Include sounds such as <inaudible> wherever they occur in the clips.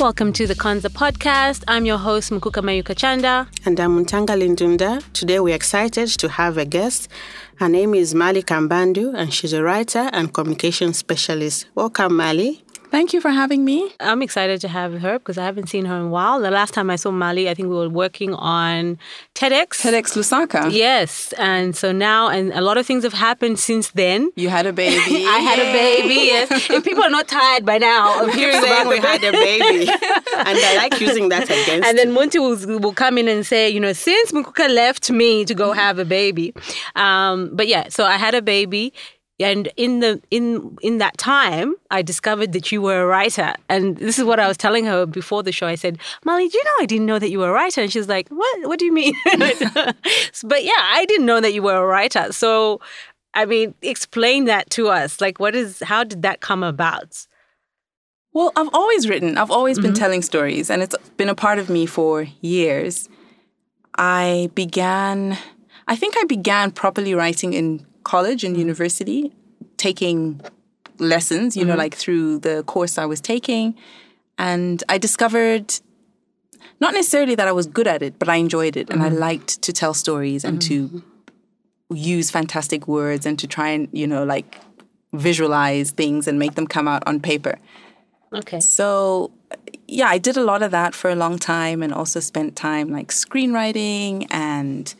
Welcome to the Konza podcast. I'm your host, Mukuka Mayuka Chanda. And I'm Muntanga Lindunda. Today we're excited to have a guest. Her name is Mali Kambandu, and she's a writer and communication specialist. Welcome, Mali. Thank you for having me. I'm excited to have her because I haven't seen her in a while. The last time I saw Mali, I think we were working on TEDx. TEDx Lusaka. Yes. And so now, and a lot of things have happened since then. You had a baby. <laughs> I had a baby, yes. <laughs> If people are not tired by now of hearing saying about we had a baby. and I like using that <laughs> against And then Munti will, will come in and say, you know, since Mukuka left me to go have a baby. Um, but yeah, so I had a baby and in the in in that time i discovered that you were a writer. And this is what i was telling her before the show. I said Mali do you know i didn't know that you were a writer? And she's like what what do you mean? <laughs> But yeah i didn't know that you were a writer. So i mean explain that to us. Like what is how did that come about? Well i've always written. I've always been mm-hmm. telling stories and it's been a part of me for years. I began i think i began properly writing in college and university, taking lessons, you mm-hmm. know, like through the course I was taking. And I discovered not necessarily that I was good at it, but I enjoyed it and mm-hmm. I liked to tell stories and mm-hmm. to use fantastic words and to try and, you know, like visualize things and make them come out on paper. Okay. So, yeah, I did a lot of that for a long time and also spent time like screenwriting and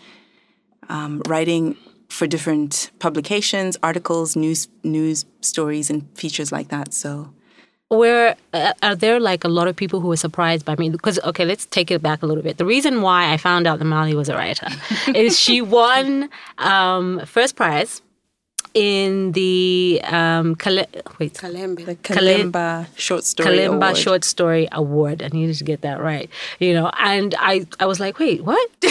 um, writing for different publications, articles, news news stories, and features like that. So, where uh, are there like a lot of people who were surprised by me? Because okay, let's take it back a little bit. The reason why I found out that Mali was a writer <laughs> is she won um, first prize in the um, Kale- wait Kalembe. The Kalemba short story Kalemba award. short story award. I needed to get that right, you know. And I, I was like, wait, what? <laughs> <laughs>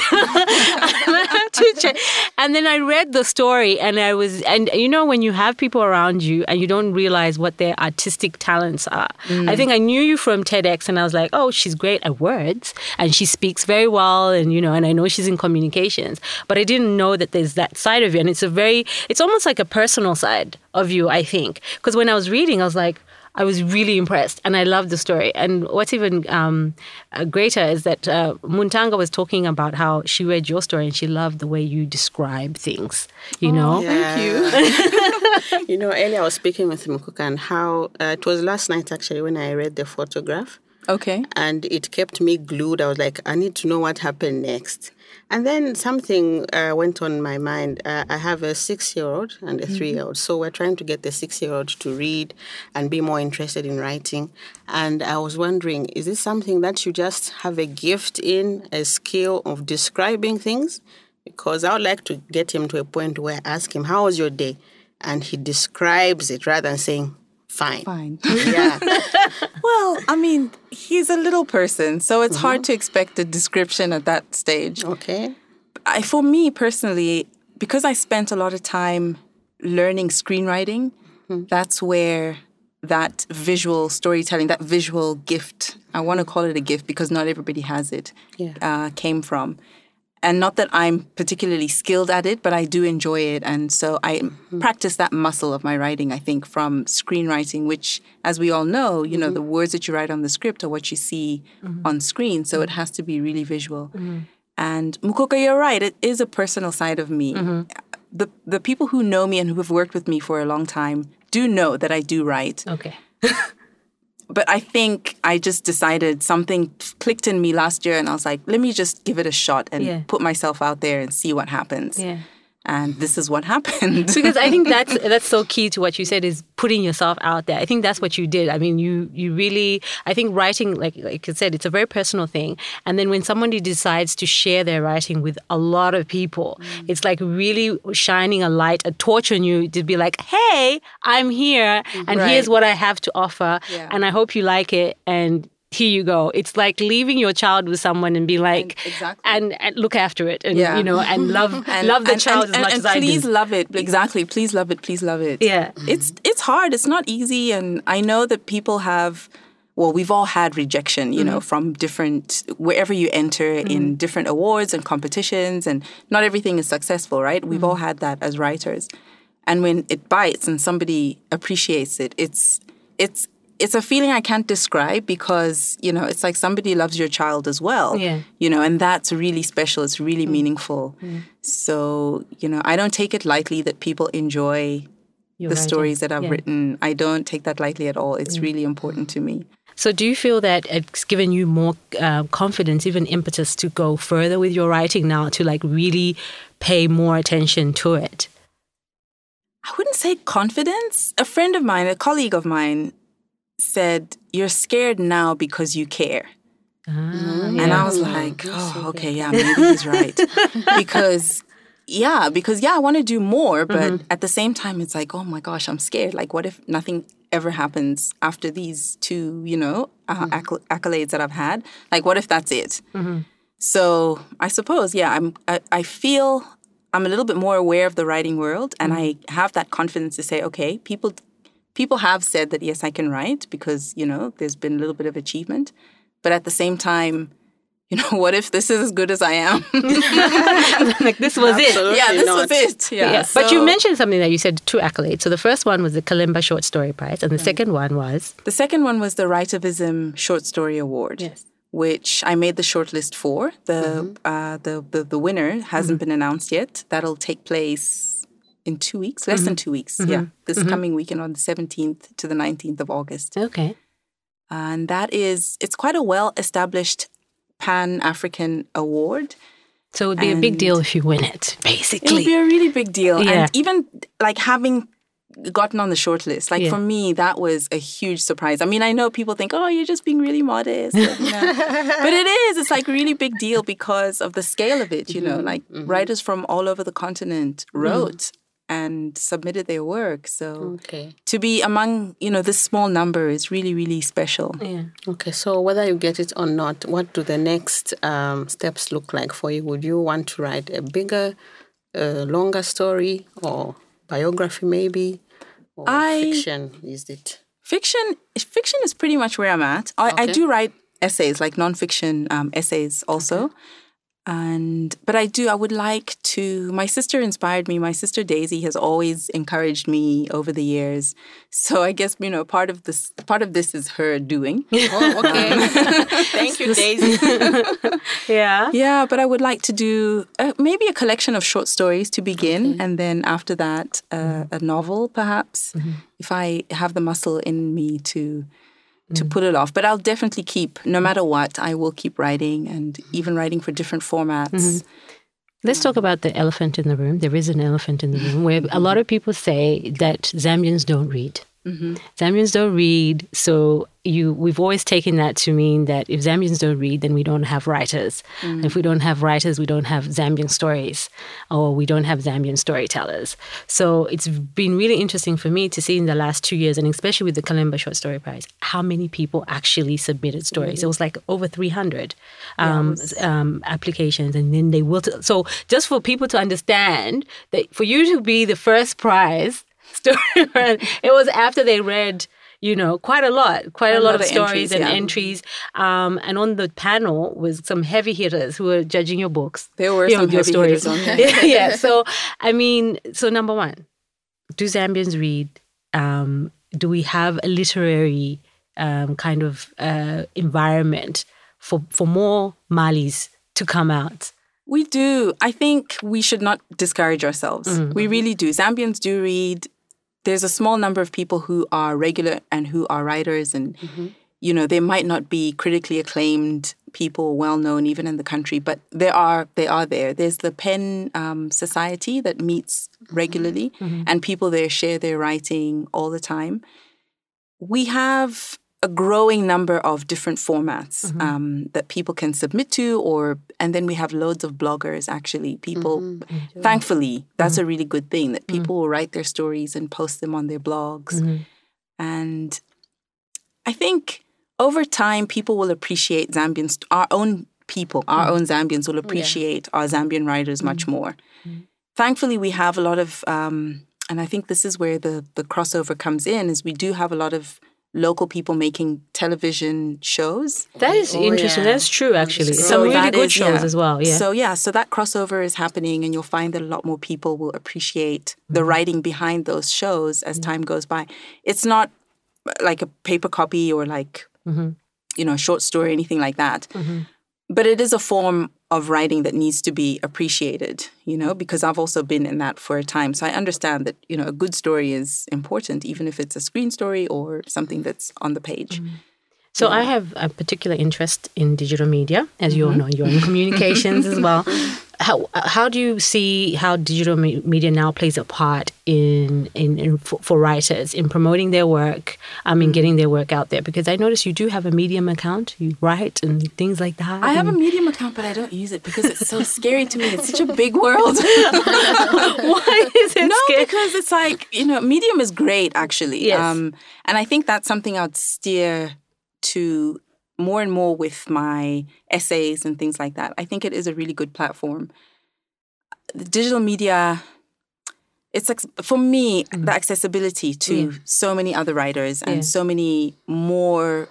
and then I read the story, and I was, and you know, when you have people around you and you don't realize what their artistic talents are. Mm. I think I knew you from TEDx, and I was like, oh, she's great at words, and she speaks very well, and you know, and I know she's in communications, but I didn't know that there's that side of you, and it's a very, it's almost like a personal side of you, I think. Because when I was reading, I was like, I was really impressed and I loved the story. And what's even um, uh, greater is that uh, Muntanga was talking about how she read your story and she loved the way you describe things, you oh, know? Yeah. Thank you. <laughs> you know, earlier I was speaking with Mukuka and how uh, it was last night actually when I read the photograph. Okay. And it kept me glued. I was like, I need to know what happened next. And then something uh, went on my mind. Uh, I have a six year old and a mm-hmm. three year old. So we're trying to get the six year old to read and be more interested in writing. And I was wondering, is this something that you just have a gift in, a skill of describing things? Because I would like to get him to a point where I ask him, How was your day? And he describes it rather than saying, Fine. Fine. <laughs> Yeah. <laughs> well, I mean, he's a little person, so it's mm-hmm. hard to expect a description at that stage. Okay. I, for me personally, because I spent a lot of time learning screenwriting, mm-hmm. that's where that visual storytelling, that visual gift, I want to call it a gift because not everybody has it, yeah. uh, came from and not that I'm particularly skilled at it, but I do enjoy it. And so I mm-hmm. practice that muscle of my writing, I think, from screenwriting, which, as we all know, you know, mm-hmm. the words that you write on the script are what you see mm-hmm. on screen. So it has to be really visual. Mm-hmm. And Mukuka, you're right. It is a personal side of me. Mm-hmm. The, the people who know me and who have worked with me for a long time do know that I do write. Okay. <laughs> but I think I just decided something clicked in me last year, and I was like, let me just give it a shot and yeah. put myself out there and see what happens. Yeah and this is what happened. <laughs> because I think <laughs> that's that's so key to what you said is putting yourself out there. I think that's what you did. I mean, you you really I think writing like like I said, it's a very personal thing. And then when somebody decides to share their writing with a lot of people, mm. it's like really shining a light, a torch on you to be like, "Hey, I'm here and right. here's what I have to offer yeah. and I hope you like it and here you go. It's like leaving your child with someone and be like, and, exactly. and, and, look after it, and you know, and <laughs> love and, love the and, child as much as I do. Please love it. Exactly. Please love it. Please love it. Yeah. It's it's hard. It's not easy, and I know that people have. Well, we've all had rejection, you mm-hmm. know, from different wherever you enter mm-hmm. in different awards and competitions, and not everything is successful, right? We've mm-hmm. all had that as writers, and when it bites and somebody appreciates it, it's it's it's a feeling I can't describe because, you know, it's like somebody loves your child as well. Yeah. You know, and that's really special. It's really mm. meaningful. Mm. So, you know, I don't take it lightly that people enjoy the writing. stories that I've Yeah. written. I don't take that lightly at all. It's mm. really important to me. So, do you feel that it's given you more uh, confidence, even impetus, to go further with your writing now, to like really pay more attention to it? I wouldn't say confidence. A friend of mine, a colleague of mine, said, You're scared now because you care. Ah. And I was like, oh, okay, yeah, maybe he's right. <laughs> because, yeah, because, yeah, I want to do more. But mm-hmm. at the same time, it's like, oh my gosh, I'm scared. Like, what if nothing ever happens after these two, you know, uh, mm-hmm. acc- accolades that I've had? Like, what if that's it? Mm-hmm. So I suppose, yeah, I'm, I, I feel I'm a little bit more aware of the writing world and I have that confidence to say, okay, people people have said that yes, I can write because, you know, there's been a little bit of achievement. But at the same time, <laughs> you know, what if this is as good as I am? <laughs> like this was it. Yeah, this not. was it. Yeah. Yeah. but you mentioned something that you said two accolades. So the first one was the Kalemba Short Story Prize, and the second one was The second one was the Writivism Short Story Award. Yes. Which I made the shortlist for. The, uh, the the the winner hasn't been announced yet. That'll take place in two weeks, less than mm-hmm. two weeks. Mm-hmm. Yeah, this mm-hmm. coming weekend on the seventeenth to the nineteenth of August. okay. and that is it's quite a well established Pan African award. So it would be a big deal if you win it, basically. It would be a really big deal, Yeah. and even like having gotten on the short list, like Yeah. for me, that was a huge surprise. I mean, I know people think, "Oh, you're just being really modest," and, you know. <laughs> but it is. It's like a really big deal because of the scale of it. You know, like writers from all over the continent wrote and submitted their work. So Okay. to be among you know this small number is really really special. yeah. Okay, so whether you get it or not, what do the next um, steps look like for you? Would you want to write a bigger, uh, longer story or biography, maybe? Or I- fiction, is it? Fiction, fiction is pretty much where I'm at. I, I do write essays, like nonfiction um, essays, also. And but I do. I would like to. My sister inspired me. My sister Daisy has always encouraged me over the years. So I guess you know part of this. Part of this is her doing. <laughs> Oh, okay. <laughs> Thank you, Daisy. <laughs> Yeah. Yeah, but I would like to do uh, maybe a collection of short stories to begin, and then after that, uh, a novel perhaps, if I have the muscle in me to to mm. pull it off. But I'll definitely keep, no matter what, I will keep writing and mm. even writing for different formats. Mm-hmm. Let's talk about the elephant in the room. There is an elephant in the room where a <laughs> lot of people say that Zambians don't read. Zambians don't read, so you we've always taken that to mean that if Zambians don't read, then we don't have writers. And if we don't have writers, we don't have Zambian stories, or we don't have Zambian storytellers. So it's been really interesting for me to see in the last two years, and especially with the Kalemba Short Story Prize, how many people actually submitted stories. It was like over three hundred um, um, applications, and then they will. T- so just for people to understand that for you to be the first prize story, <laughs> it was after they read. You know, quite a lot, quite a, A lot lot of of stories entries, and yeah. entries. Um, and on the panel was some heavy hitters who were judging your books. There were some your heavy hitters on there. yeah, <laughs> yeah. So, I mean, so number one, do Zambians read? Um, do we have a literary um, kind of uh, environment for for more Malis to come out? We do. I think we should not discourage ourselves. We really do. Zambians do read. There's a small number of people who are regular and who are writers, and you know they might not be critically acclaimed people, well known even in the country, but there are they are there. There's the Pen um, Society that meets regularly, and people there share their writing all the time. We have a growing number of different formats mm-hmm. um, that people can submit to, or and then we have loads of bloggers. Actually, people, mm-hmm. thankfully, that's mm-hmm. a really good thing that people will write their stories and post them on their blogs, and I think over time people will appreciate Zambians, our own people, our own Zambians will appreciate our Zambian writers much more. Thankfully, we have a lot of, um, and I think this is where the the crossover comes in. Is we do have a lot of local people making television shows. That is Oh, interesting. yeah. That's true, actually. So Some really good is- shows yeah. as well. Yeah. So yeah, so that crossover is happening, and you'll find that a lot more people will appreciate the Mm-hmm. writing behind those shows as time goes by. It's not like a paper copy or like Mm-hmm. you know a short story anything like that but it is a form of writing that needs to be appreciated you know because i've also been in that for a time. So i understand that you know a good story is important even if it's a screen story or something that's on the page mm. So I have a particular interest in digital media, as you all know. You're in communications as well. <laughs> How how do you see how digital me- media now plays a part in in, in for, for writers in promoting their work, um, in getting their work out there? Because I notice you do have a Medium account. You write and things like that. I have a Medium account, but I don't use it because it's so scary to me. It's such a big world. <laughs> Why is it <laughs> no, scary? because it's like you know, Medium is great actually. Yes. Um, and I think that's something I'd steer to more and more with my essays and things like that. I think it is a really good platform. The digital media, it's for me the accessibility to Mm. Yeah. so many other writers and Yeah. so many more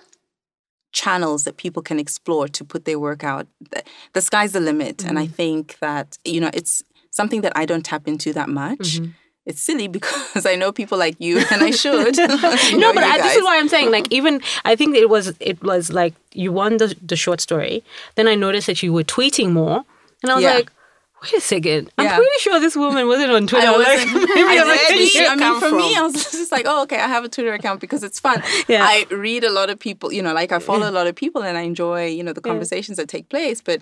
channels that people can explore to put their work out. The, the sky's the limit, and Mm-hmm. I think that you know it's something that I don't tap into that much. Mm-hmm. It's silly because <laughs> I know people like you, and I should. <laughs> no, <laughs> but I, this is why I'm saying like even I think it was it was like you won the the short story. Then I noticed that you were tweeting more, and I was Yeah. like, wait a second, I'm Yeah. pretty sure this woman wasn't on Twitter. I wasn't. maybe I, I'm like, did. did you I mean, come for me. I was just like, oh, okay, I have a Twitter account because it's fun. Yeah. I read a lot of people, you know, like I follow a lot of people and I enjoy, you know, the conversations that take place, but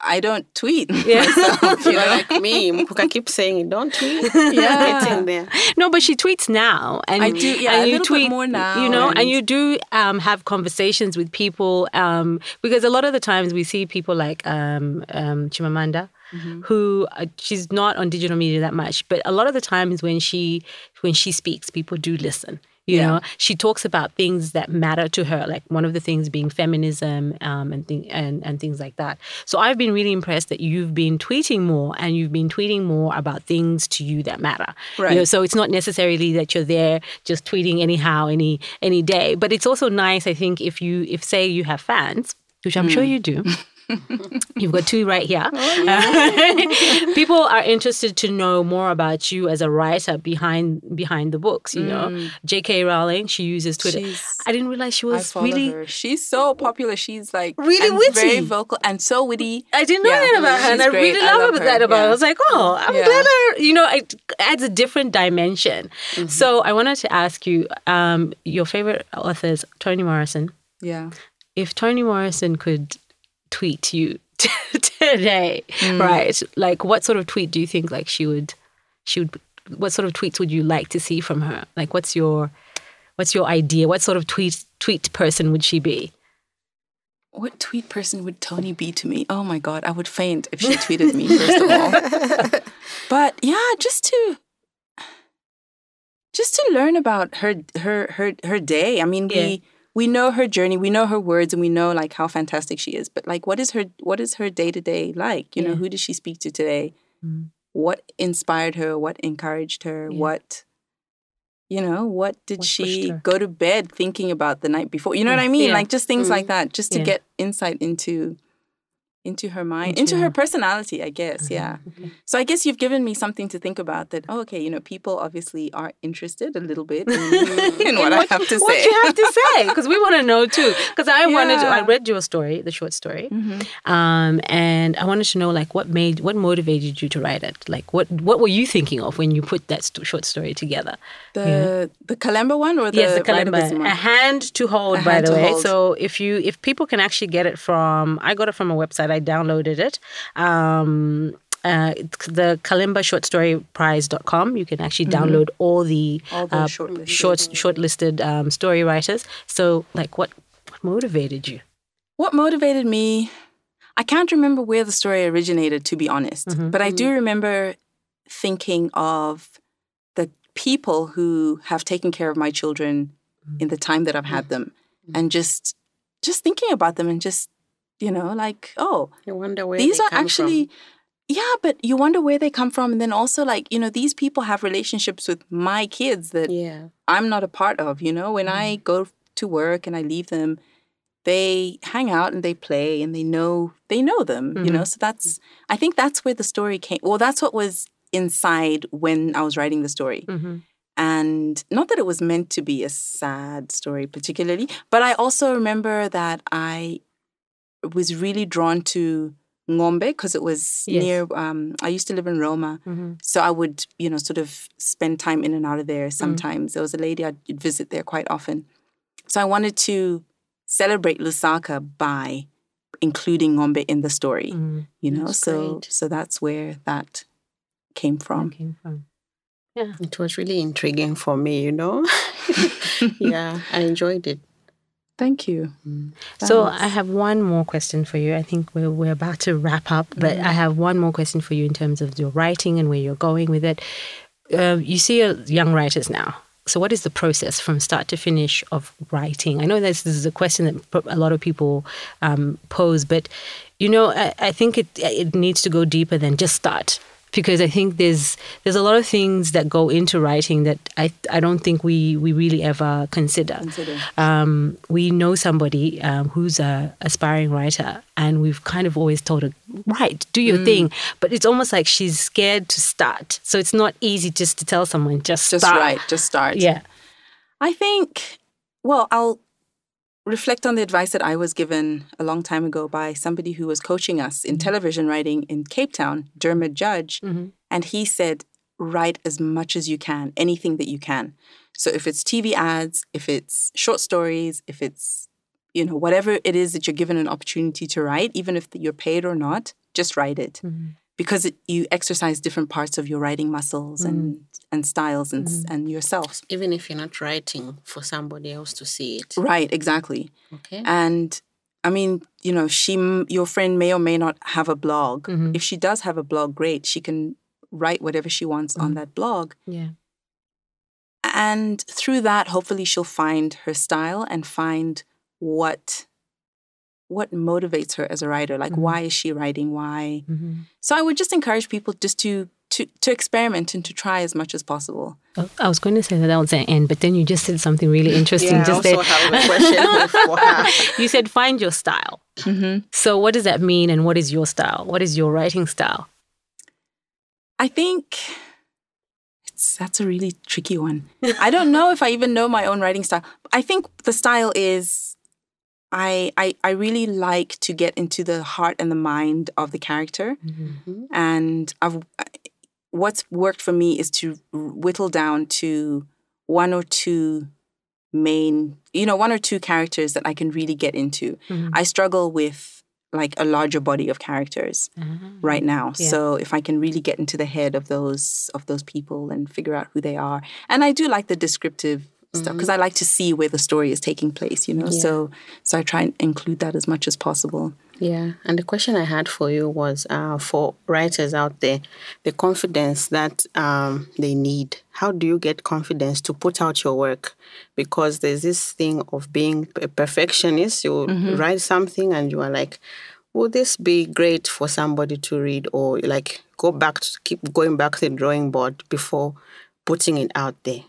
I don't tweet <laughs> myself, you You're know. <laughs> like me. Mpuka keeps saying don't tweet." <laughs> Yeah. Getting there. No, but she tweets now, and I do, yeah, and a you little bit more now, You know, and, and- you do um, have conversations with people um, because a lot of the times we see people like um, um, Chimamanda, Mm-hmm. who uh, she's not on digital media that much, but a lot of the times when she when she speaks, people do listen. You Yeah. know, she talks about things that matter to her, like one of the things being feminism um, and, thing, and and things like that. So I've been really impressed that you've been tweeting more and you've been tweeting more about things to you that matter. You know, Right. so it's not necessarily that you're there just tweeting anyhow any any day, but it's also nice. I think if you if say you have fans, which I'm sure you do. <laughs> You've got two right here. <laughs> People are interested to know more about you as a writer behind behind the books. You know, J.K. Rowling. She uses Twitter. She's- I didn't realize she was really. her. She's so popular. She's like Really witty. very vocal and so witty. I didn't know Yeah, that about her, and I great. really I love, love that about her. I was like, oh, I'm Yeah. glad her. You know, it adds a different dimension. Mm-hmm. So I wanted to ask you, um, your favorite authors, is Toni Morrison. Yeah. if Toni Morrison could tweet you <laughs> today, Mm. right? Like, what sort of tweet do you think like she would, she would, what sort of tweets would you like to see from her? Like, what's your, what's your idea? What sort of tweet tweet person would she be? What tweet person would Toni be to me? Oh my god, I would faint if she tweeted me first of all. <laughs> but yeah, just to just to learn about her her her her day. I mean, Yeah. we we know her journey, we know her words, and we know like how fantastic she is. But like, what is her what is her day to day like? You know, who did she speak to today? Mm. What inspired her? What encouraged her? Yeah. What you know, what did What she go to bed thinking about the night before? You know what I mean? Yeah. Like just things like that, just to Yeah. get insight into into her mind, Into into, her- personality, I guess. Yeah. So I guess you've given me something to think about that, oh, okay, you know, people obviously are interested a little bit <laughs> in, in what, I have to What say. you have to say? Because we want to know too. <laughs> Because I wanted, to, I read your story, the short story, Mhm. um, and I wanted to know like what made, what motivated you to write it? Like, what what were you thinking of when you put that st- short story together? The the Kalemba one or the yes, the Write a a hand to hold, A by the way. hold. So if you if people can actually get it from, I got it from a website. I downloaded it. Um, uh, the Kalemba Short Story Prize.com. You can actually download all the, Mm-hmm. All the uh, shortlisted. short shortlisted um, story writers. So, like, what, what motivated you? What motivated me? I can't remember where the story originated, to be honest, Mhm. but I do remember thinking of the people who have taken care of my children in the time that I've had them, and just just thinking about them and just you know like oh You wonder where these are actually yeah but you wonder where they come from and then also like you know these people have relationships with my kids that. Yeah. I'm not a part of. You know, when I mm. go to work and I leave them, they hang out and they play and they know they know them. You know, mm-hmm. so that's mm. I think that's where the story came. Well, that's what was inside when I was writing the story, Mm-hmm. And not that it was meant to be a sad story particularly, but I also remember that I was really drawn to Ngombe because it was Yes. near. Um, I used to live in Roma, mm-hmm. so I would, you know, sort of spend time in and out of there. Mm. Sometimes there was a lady I'd visit there quite often, so I wanted to celebrate Lusaka by including Ngombe in the story. Mm-hmm. You know, That's so great. so that's where that came from. came from. Yeah. It was really intriguing for me, you know. <laughs> <laughs> yeah, I enjoyed it. Thank you. So I have one more question for you. I think we're we're about to wrap up, but Mm-hmm. I have one more question for you in terms of your writing and where you're going with it. Uh, you see uh, young writers now. So what is the process from start to finish of writing? I know this, this is a question that a lot of people um, pose, but you know, I, I think it it needs to go deeper than just start because I think there's there's a lot of things that go into writing that I I don't think we we really ever consider. Consider. Um, we know somebody um, who's a aspiring writer, and we've kind of always told her, "Right, do Mm. your thing," but it's almost like she's scared to start. So it's not easy just to tell someone just Just start. right, just start. Yeah. I think, well, I'll reflect on the advice that I was given a long time ago by somebody who was coaching us in mm-hmm. television writing in Cape Town, Dermot Judge. Mm-hmm. And he said, write as much as you can, anything that you can. So if it's TV ads, if it's short stories, if it's, you know, whatever it is that you're given an opportunity to write, even if you're paid or not, just write it. Mm-hmm. Because it, you exercise different parts of your writing muscles and, and styles and, mm-hmm. and yourself. Even if you're not writing for somebody else to see it. Right, exactly. Okay. And I mean, you know, she, your friend may or may not have a blog. Mm-hmm. If she does have a blog, great. She can write whatever she wants on mm-hmm. that blog. Yeah. And through that, hopefully she'll find her style and find what what motivates her as a writer. Like why is she writing? Why? So I would just encourage people just to to to experiment and to try as much as possible. Oh, I was going to say that that was the end, but then you just said something really interesting. yeah, I also there. have a question <laughs> you said find your style. Mm-hmm. So what does that mean, and what is your style? What is your writing style? I think it's that's a really tricky one. I don't know if I even know my own writing style. I think the style is I I I really like to get into the heart and the mind of the character. Mm-hmm. And I've what's worked for me is to whittle down to one or two main, you know, one or two characters that I can really get into. Mm-hmm. I struggle with like a larger body of characters mm-hmm. right now. So if I can really get into the head of those of those people and figure out who they are, and I do like the descriptive stuff because mm-hmm. I like to see where the story is taking place. You know, so so I try and include that as much as possible. Yeah, and the question I had for you was uh, for writers out there, the confidence that um, they need. How do you get confidence to put out your work? Because there's this thing of being a perfectionist. You write something and you are like, "Would this be great for somebody to read?" Or like go back to keep going back to the drawing board before putting it out there.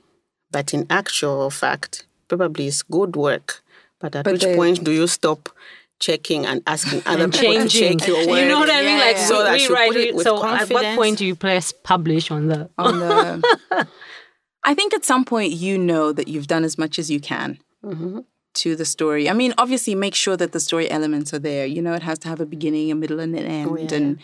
But in actual fact, probably it's good work. But at But which the- point do you stop? Checking and asking <laughs> other and people changing. to check your work. You know what I mean? Yeah, Like. So we- that we you write put it it. with So at what point do you press publish on the? on the <laughs> I think at some point you know that you've done as much as you can mm-hmm. to the story. I mean, obviously make sure that the story elements are there. You know, it has to have a beginning, a middle, and an oh, end, yeah. and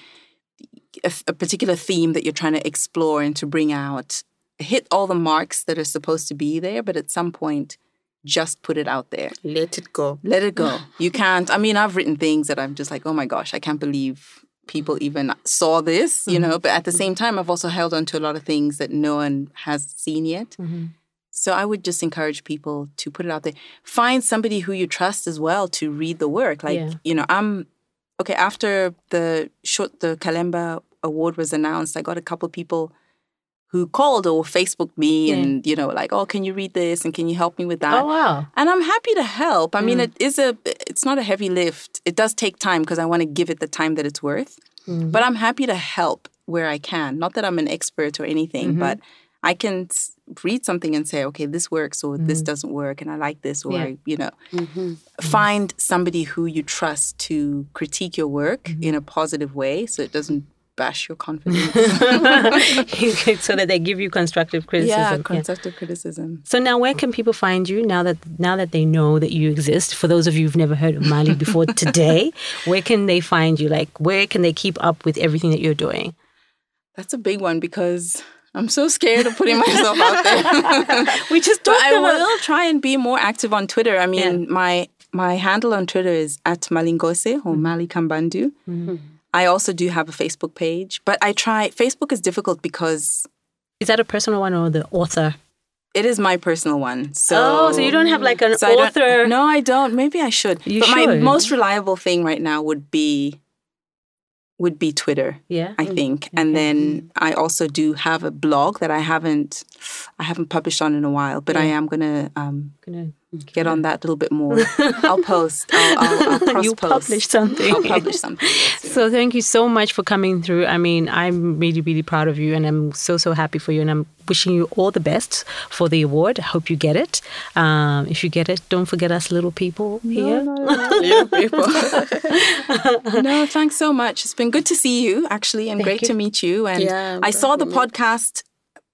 a, a particular theme that you're trying to explore and to bring out. Hit all the marks that are supposed to be there, but at some point, just put it out there. Let it go. Let it go. You can't. I mean, I've written things that I'm just like, oh my gosh, I can't believe people even saw this, you mm-hmm. know. But at the same time, I've also held on to a lot of things that no one has seen yet. Mm-hmm. So I would just encourage people to put it out there. Find somebody who you trust as well to read the work. Like, Yeah. you know, I'm okay. After the short, the Kalemba Award was announced, I got a couple people who called or Facebooked me and you know, like, oh, can you read this and can you help me with that? Oh wow! And I'm happy to help. I Mm. mean, it is a it's not a heavy lift. It does take time because I want to give it the time that it's worth. Mm-hmm. But I'm happy to help where I can. Not that I'm an expert or anything, Mm-hmm. but I can read something and say, okay, this works or this doesn't work, and I like this, or Mm-hmm. Yeah. You know, find somebody who you trust to critique your work Mm-hmm. in a positive way, so it doesn't bash your confidence. <laughs> <laughs> so that they give you constructive criticism. yeah, constructive criticism. So now, where can people find you now that now that they know that you exist? For those of you who've never heard of Mali before <laughs> today, where can they find you? Like, where can they keep up with everything that you're doing? That's a big one because I'm so scared of putting myself out there. we just talked I will try and be more active on Twitter. I mean, Yeah. my my handle on Twitter is at Malingose or mm-hmm. Mali Kambandu. Mm-hmm. I also do have a Facebook page, but I try. Facebook is difficult because Is that a personal one or the author? it is my personal one. So oh, so you don't have like an So I author. No, I don't. Maybe I should. You but my most reliable thing right now would be would be Twitter. Yeah. I think. And then I also do have a blog that I haven't I haven't published on in a while, but I am gonna um, Gonna- get on that a little bit more. <laughs> I'll post. I'll, I'll, I'll <laughs> cross you post. publish something. I'll publish something. <laughs> So thank you so much for coming through. I mean, I'm really, really proud of you, and I'm so, so happy for you. And I'm wishing you all the best for the award. I hope you get it. Um, if you get it, don't forget us little people here. Little people. No, thanks so much. It's been good to see you, actually, and great you. to meet you. And Yeah, I saw the podcast,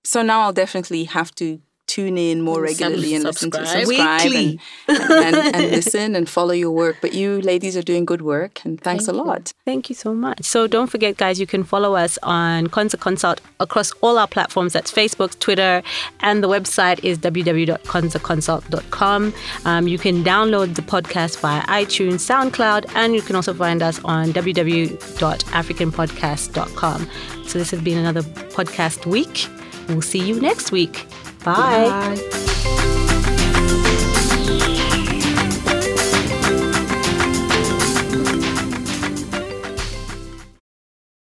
so now I'll definitely have to tune in more regularly and listen to subscribe. and, and, and, and <laughs> listen and follow your work. But you ladies are doing good work, and thanks a lot. Thank you so much. So don't forget, guys, you can follow us on Concert Consult across all our platforms. That's Facebook, Twitter, and the website is www.concertconsult.com. Um, you can download the podcast via iTunes, SoundCloud, and you can also find us on www.africanpodcast.com. So this has been another podcast week. We'll see you next week. Bye. Bye.